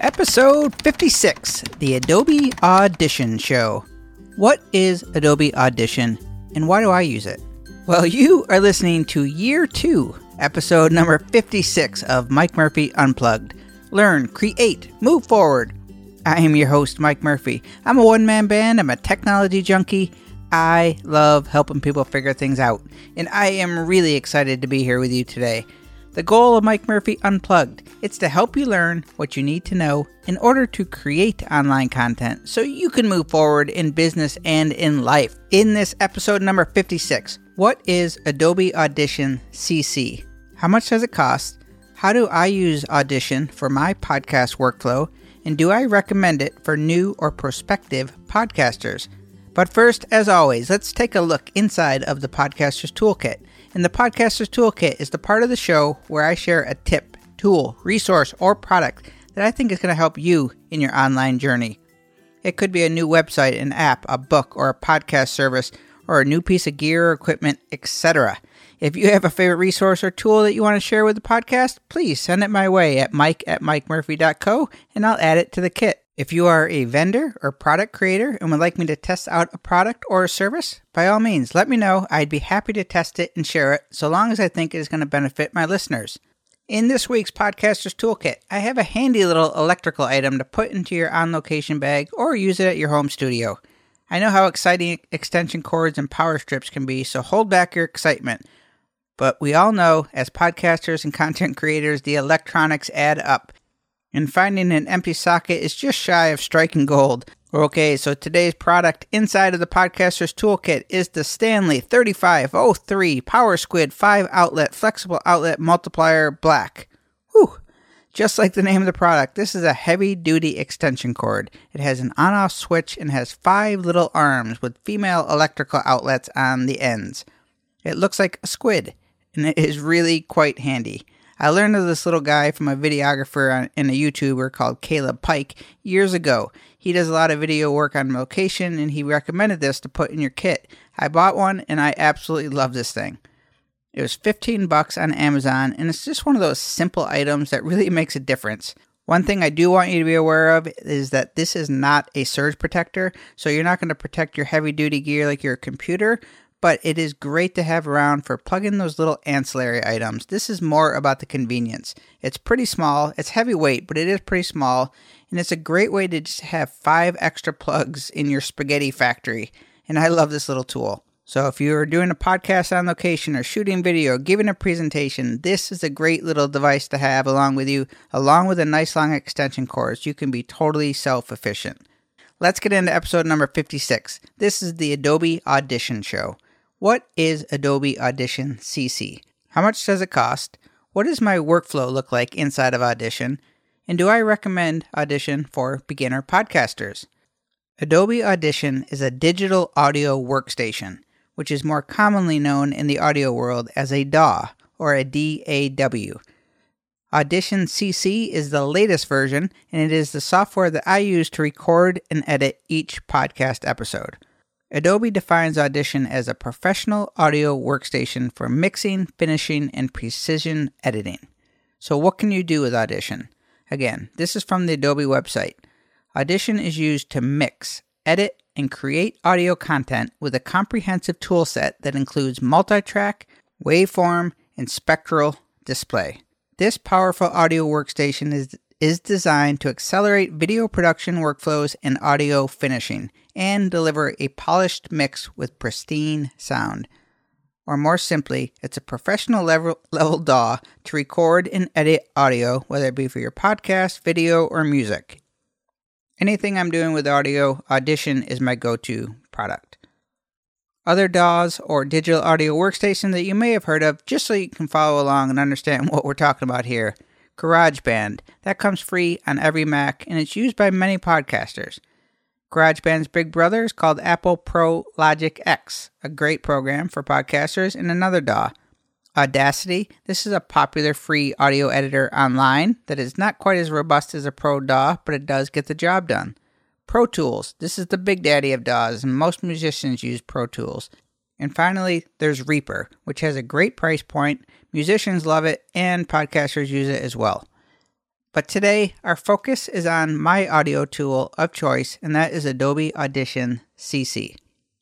Episode 56 The Adobe Audition Show. What is Adobe Audition and why do I use it? Well, you are listening to year two, episode number 56 of Mike Murphy Unplugged. Learn, create, move forward. I am your host, Mike Murphy. I'm a one man band, I'm a technology junkie. I love helping people figure things out, and I am really excited to be here with you today. The goal of Mike Murphy Unplugged is to help you learn what you need to know in order to create online content so you can move forward in business and in life. In this episode number 56, what is Adobe Audition CC? How much does it cost? How do I use Audition for my podcast workflow? And do I recommend it for new or prospective podcasters? But first, as always, let's take a look inside of the Podcaster's Toolkit. And the Podcaster's Toolkit is the part of the show where I share a tip, tool, resource, or product that I think is going to help you in your online journey. It could be a new website, an app, a book, or a podcast service, or a new piece of gear or equipment, etc. If you have a favorite resource or tool that you want to share with the podcast, please send it my way at mike at mikemurphy.co and I'll add it to the kit. If you are a vendor or product creator and would like me to test out a product or a service, by all means, let me know. I'd be happy to test it and share it so long as I think it is going to benefit my listeners. In this week's Podcaster's Toolkit, I have a handy little electrical item to put into your on location bag or use it at your home studio. I know how exciting extension cords and power strips can be, so hold back your excitement. But we all know, as podcasters and content creators, the electronics add up and finding an empty socket is just shy of striking gold. Okay, so today's product inside of the podcaster's toolkit is the Stanley 3503 Power Squid 5 outlet flexible outlet multiplier black. Whew. Just like the name of the product, this is a heavy duty extension cord. It has an on off switch and has five little arms with female electrical outlets on the ends. It looks like a squid, and it is really quite handy. I learned of this little guy from a videographer and a YouTuber called Caleb Pike years ago. He does a lot of video work on location and he recommended this to put in your kit. I bought one and I absolutely love this thing. It was 15 bucks on Amazon and it's just one of those simple items that really makes a difference. One thing I do want you to be aware of is that this is not a surge protector, so you're not going to protect your heavy duty gear like your computer, but it is great to have around for plugging those little ancillary items. This is more about the convenience. It's pretty small, it's heavyweight, but it is pretty small, and it's a great way to just have five extra plugs in your spaghetti factory. And I love this little tool. So if you're doing a podcast on location or shooting video, or giving a presentation, this is a great little device to have along with you, along with a nice long extension cord. You can be totally self-efficient. Let's get into episode number 56. This is the Adobe Audition Show. What is Adobe Audition CC? How much does it cost? What does my workflow look like inside of Audition? And do I recommend Audition for beginner podcasters? Adobe Audition is a digital audio workstation, which is more commonly known in the audio world as a DAW or a DAW. Audition CC is the latest version, and it is the software that I use to record and edit each podcast episode. Adobe defines Audition as a professional audio workstation for mixing, finishing, and precision editing. So, what can you do with Audition? Again, this is from the Adobe website. Audition is used to mix, edit, and create audio content with a comprehensive toolset that includes multi-track, waveform, and spectral display. This powerful audio workstation is is designed to accelerate video production workflows and audio finishing and deliver a polished mix with pristine sound. Or more simply, it's a professional level, level DAW to record and edit audio, whether it be for your podcast, video, or music. Anything I'm doing with audio, Audition is my go to product. Other DAWs or digital audio workstation that you may have heard of, just so you can follow along and understand what we're talking about here. GarageBand. That comes free on every Mac and it's used by many podcasters. GarageBand's big brother is called Apple Pro Logic X, a great program for podcasters and another DAW. Audacity. This is a popular free audio editor online that is not quite as robust as a Pro DAW, but it does get the job done. Pro Tools. This is the big daddy of DAWs, and most musicians use Pro Tools. And finally, there's Reaper, which has a great price point. Musicians love it, and podcasters use it as well. But today, our focus is on my audio tool of choice, and that is Adobe Audition CC.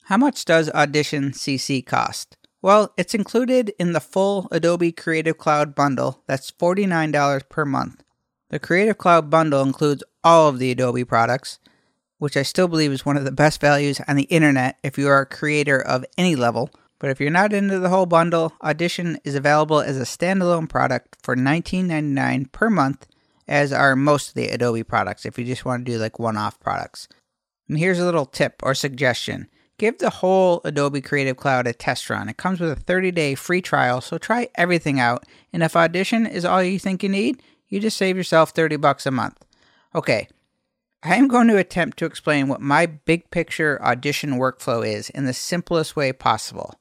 How much does Audition CC cost? Well, it's included in the full Adobe Creative Cloud bundle. That's $49 per month. The Creative Cloud bundle includes all of the Adobe products, which I still believe is one of the best values on the internet if you are a creator of any level. But if you're not into the whole bundle, Audition is available as a standalone product for $19.99 per month, as are most of the Adobe products if you just want to do like one off products. And here's a little tip or suggestion give the whole Adobe Creative Cloud a test run. It comes with a 30 day free trial, so try everything out. And if Audition is all you think you need, you just save yourself 30 bucks a month. Okay, I am going to attempt to explain what my big picture audition workflow is in the simplest way possible.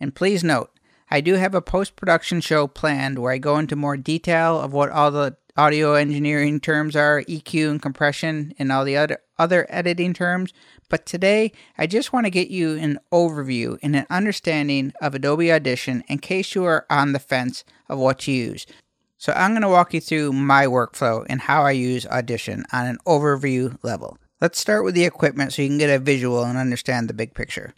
And please note, I do have a post production show planned where I go into more detail of what all the audio engineering terms are, EQ and compression, and all the other, other editing terms. But today, I just want to get you an overview and an understanding of Adobe Audition in case you are on the fence of what to use. So I'm going to walk you through my workflow and how I use Audition on an overview level. Let's start with the equipment so you can get a visual and understand the big picture.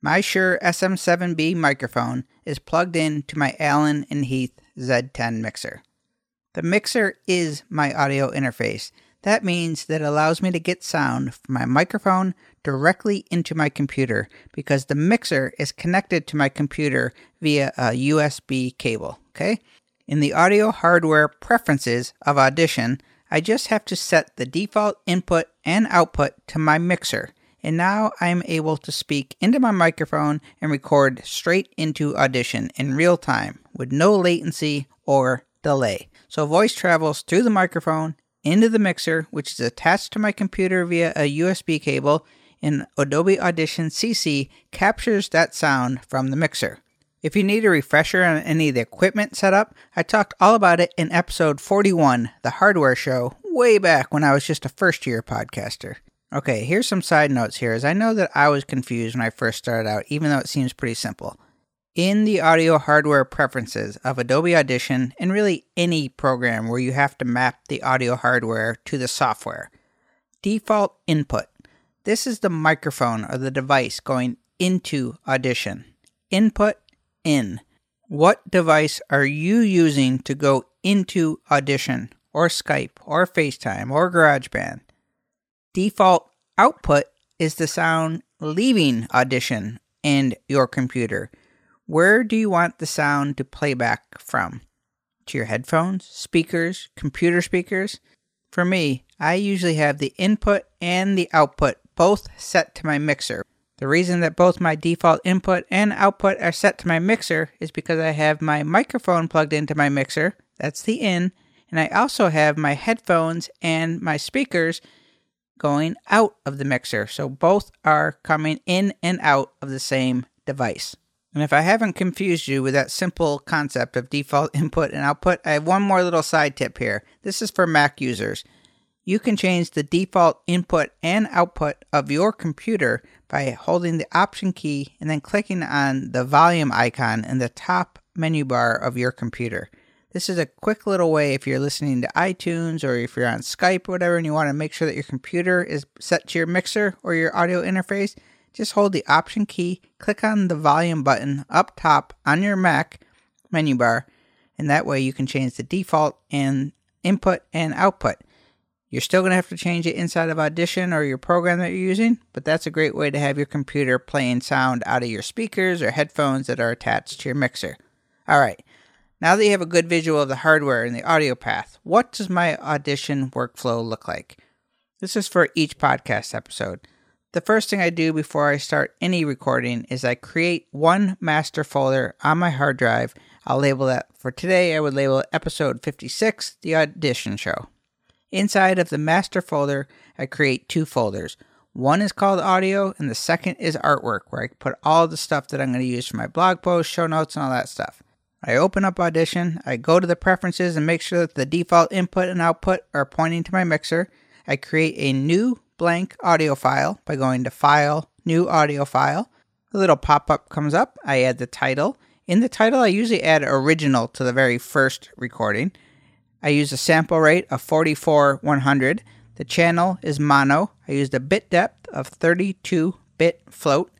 My Shure SM7B microphone is plugged in to my Allen and Heath Z10 mixer. The mixer is my audio interface. That means that it allows me to get sound from my microphone directly into my computer because the mixer is connected to my computer via a USB cable. Okay? In the audio hardware preferences of Audition, I just have to set the default input and output to my mixer, and now I am able to speak into my microphone and record straight into Audition in real time with no latency or delay. So voice travels through the microphone into the mixer, which is attached to my computer via a USB cable, and Adobe Audition CC captures that sound from the mixer. If you need a refresher on any of the equipment setup, I talked all about it in episode 41, the hardware show, way back when I was just a first year podcaster. Okay, here's some side notes here, as I know that I was confused when I first started out, even though it seems pretty simple. In the audio hardware preferences of Adobe Audition, and really any program where you have to map the audio hardware to the software, default input. This is the microphone or the device going into Audition. Input in. What device are you using to go into Audition or Skype or FaceTime or GarageBand? Default output is the sound leaving Audition and your computer. Where do you want the sound to play back from? To your headphones, speakers, computer speakers? For me, I usually have the input and the output both set to my mixer. The reason that both my default input and output are set to my mixer is because I have my microphone plugged into my mixer, that's the in, and I also have my headphones and my speakers going out of the mixer. So both are coming in and out of the same device. And if I haven't confused you with that simple concept of default input and output, I have one more little side tip here. This is for Mac users. You can change the default input and output of your computer by holding the Option key and then clicking on the volume icon in the top menu bar of your computer. This is a quick little way if you're listening to iTunes or if you're on Skype or whatever and you want to make sure that your computer is set to your mixer or your audio interface. Just hold the Option key, click on the volume button up top on your Mac menu bar, and that way you can change the default and input and output. You're still going to have to change it inside of Audition or your program that you're using, but that's a great way to have your computer playing sound out of your speakers or headphones that are attached to your mixer. All right, now that you have a good visual of the hardware and the audio path, what does my Audition workflow look like? This is for each podcast episode. The first thing I do before I start any recording is I create one master folder on my hard drive. I'll label that for today, I would label it episode 56, the Audition Show. Inside of the master folder, I create two folders. One is called audio, and the second is artwork, where I put all the stuff that I'm going to use for my blog posts, show notes, and all that stuff. I open up Audition, I go to the preferences and make sure that the default input and output are pointing to my mixer. I create a new blank audio file by going to File, New Audio File. A little pop up comes up. I add the title. In the title, I usually add original to the very first recording. I use a sample rate of 44 100. The channel is mono. I used a bit depth of 32 bit float.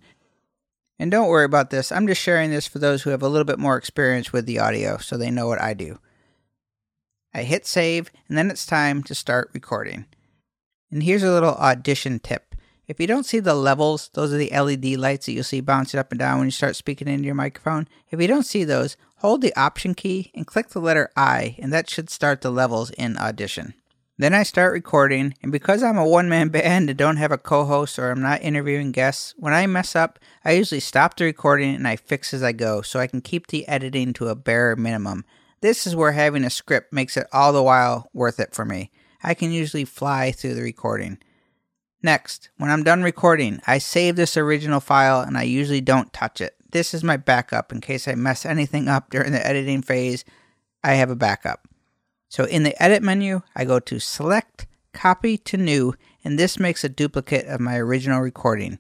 And don't worry about this, I'm just sharing this for those who have a little bit more experience with the audio so they know what I do. I hit save, and then it's time to start recording. And here's a little audition tip. If you don't see the levels, those are the LED lights that you'll see bouncing up and down when you start speaking into your microphone. If you don't see those, hold the Option key and click the letter I, and that should start the levels in Audition. Then I start recording, and because I'm a one man band and don't have a co host or I'm not interviewing guests, when I mess up, I usually stop the recording and I fix as I go so I can keep the editing to a bare minimum. This is where having a script makes it all the while worth it for me. I can usually fly through the recording. Next, when I'm done recording, I save this original file and I usually don't touch it. This is my backup in case I mess anything up during the editing phase. I have a backup. So in the edit menu, I go to select, copy to new, and this makes a duplicate of my original recording.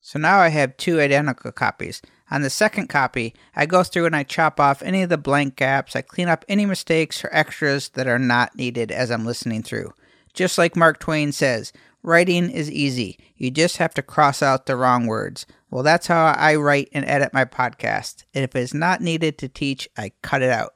So now I have two identical copies. On the second copy, I go through and I chop off any of the blank gaps, I clean up any mistakes or extras that are not needed as I'm listening through. Just like Mark Twain says, Writing is easy. You just have to cross out the wrong words. Well, that's how I write and edit my podcast. And if it's not needed to teach, I cut it out.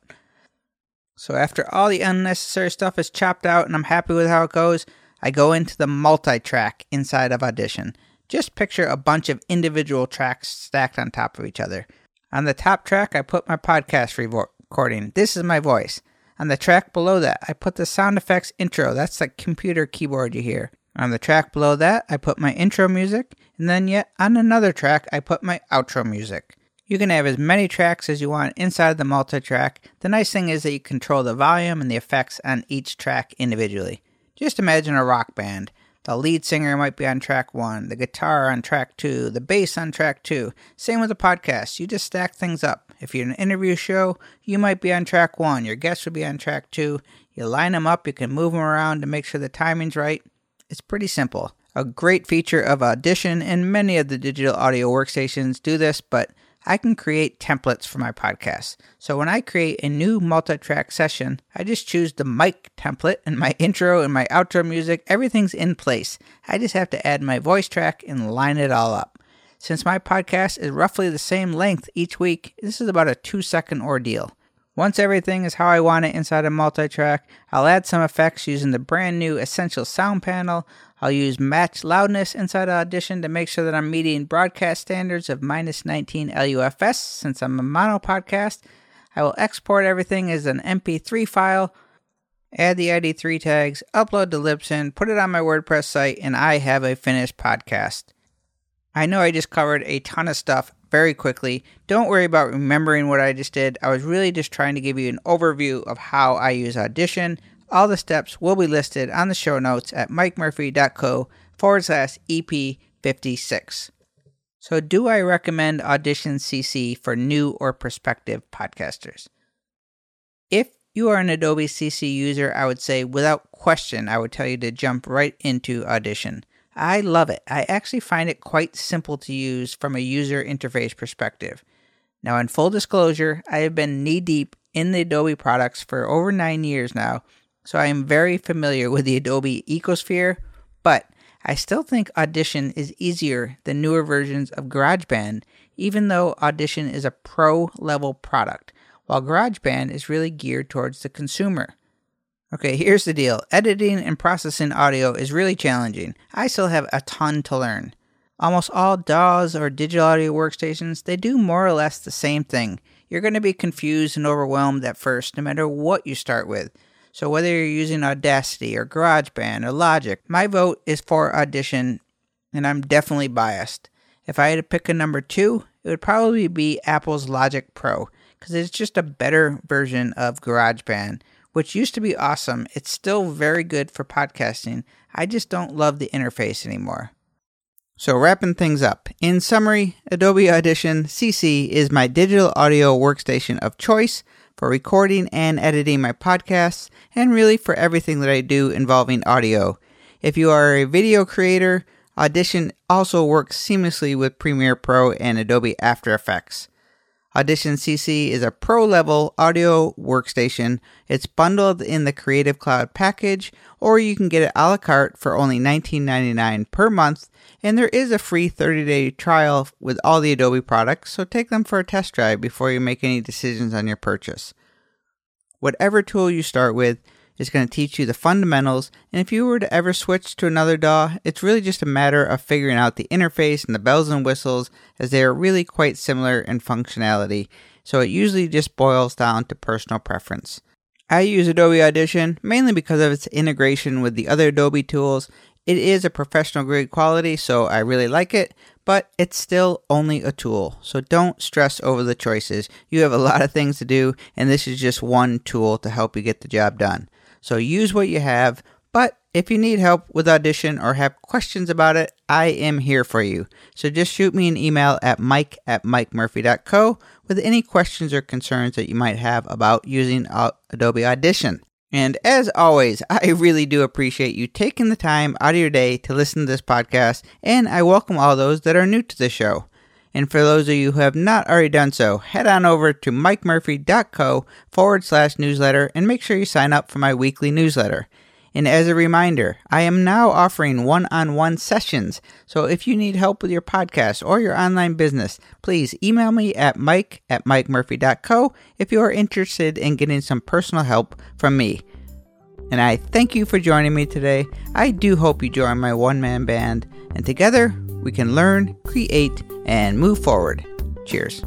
So after all the unnecessary stuff is chopped out and I'm happy with how it goes, I go into the multi track inside of Audition. Just picture a bunch of individual tracks stacked on top of each other. On the top track, I put my podcast recording. This is my voice. On the track below that, I put the sound effects intro. That's the computer keyboard you hear. On the track below that, I put my intro music, and then yet on another track, I put my outro music. You can have as many tracks as you want inside the multi track. The nice thing is that you control the volume and the effects on each track individually. Just imagine a rock band. The lead singer might be on track one, the guitar on track two, the bass on track two. Same with the podcast. You just stack things up. If you're an interview show, you might be on track one, your guest would be on track two. You line them up, you can move them around to make sure the timing's right. It's pretty simple. A great feature of Audition, and many of the digital audio workstations do this, but I can create templates for my podcast. So when I create a new multi track session, I just choose the mic template and my intro and my outro music, everything's in place. I just have to add my voice track and line it all up. Since my podcast is roughly the same length each week, this is about a two second ordeal. Once everything is how I want it inside a multi-track, I'll add some effects using the brand new Essential Sound Panel. I'll use match loudness inside Audition to make sure that I'm meeting broadcast standards of minus 19 LUFS since I'm a mono podcast. I will export everything as an MP3 file, add the ID3 tags, upload to Libsyn, put it on my WordPress site, and I have a finished podcast. I know I just covered a ton of stuff very quickly. Don't worry about remembering what I just did. I was really just trying to give you an overview of how I use Audition. All the steps will be listed on the show notes at mikemurphy.co forward slash EP56. So, do I recommend Audition CC for new or prospective podcasters? If you are an Adobe CC user, I would say without question, I would tell you to jump right into Audition. I love it. I actually find it quite simple to use from a user interface perspective. Now, in full disclosure, I have been knee deep in the Adobe products for over nine years now, so I am very familiar with the Adobe ecosphere, but I still think Audition is easier than newer versions of GarageBand, even though Audition is a pro level product, while GarageBand is really geared towards the consumer. Okay, here's the deal editing and processing audio is really challenging. I still have a ton to learn. Almost all DAWs or digital audio workstations, they do more or less the same thing. You're going to be confused and overwhelmed at first, no matter what you start with. So, whether you're using Audacity or GarageBand or Logic, my vote is for Audition, and I'm definitely biased. If I had to pick a number two, it would probably be Apple's Logic Pro, because it's just a better version of GarageBand which used to be awesome. It's still very good for podcasting. I just don't love the interface anymore. So, wrapping things up. In summary, Adobe Audition CC is my digital audio workstation of choice for recording and editing my podcasts, and really for everything that I do involving audio. If you are a video creator, Audition also works seamlessly with Premiere Pro and Adobe After Effects. Audition CC is a pro level audio workstation. It's bundled in the Creative Cloud package, or you can get it a la carte for only $19.99 per month. And there is a free 30 day trial with all the Adobe products, so take them for a test drive before you make any decisions on your purchase. Whatever tool you start with, is going to teach you the fundamentals, and if you were to ever switch to another DAW, it's really just a matter of figuring out the interface and the bells and whistles, as they are really quite similar in functionality, so it usually just boils down to personal preference. I use Adobe Audition mainly because of its integration with the other Adobe tools. It is a professional grade quality, so I really like it, but it's still only a tool. So don't stress over the choices. You have a lot of things to do, and this is just one tool to help you get the job done. So use what you have. But if you need help with Audition or have questions about it, I am here for you. So just shoot me an email at mike at mikemurphy.co with any questions or concerns that you might have about using Adobe Audition. And as always, I really do appreciate you taking the time out of your day to listen to this podcast, and I welcome all those that are new to the show. And for those of you who have not already done so, head on over to mikemurphy.co forward slash newsletter and make sure you sign up for my weekly newsletter. And as a reminder, I am now offering one on one sessions. So if you need help with your podcast or your online business, please email me at mike at mikemurphy.co if you are interested in getting some personal help from me. And I thank you for joining me today. I do hope you join my one man band, and together we can learn, create, and move forward. Cheers.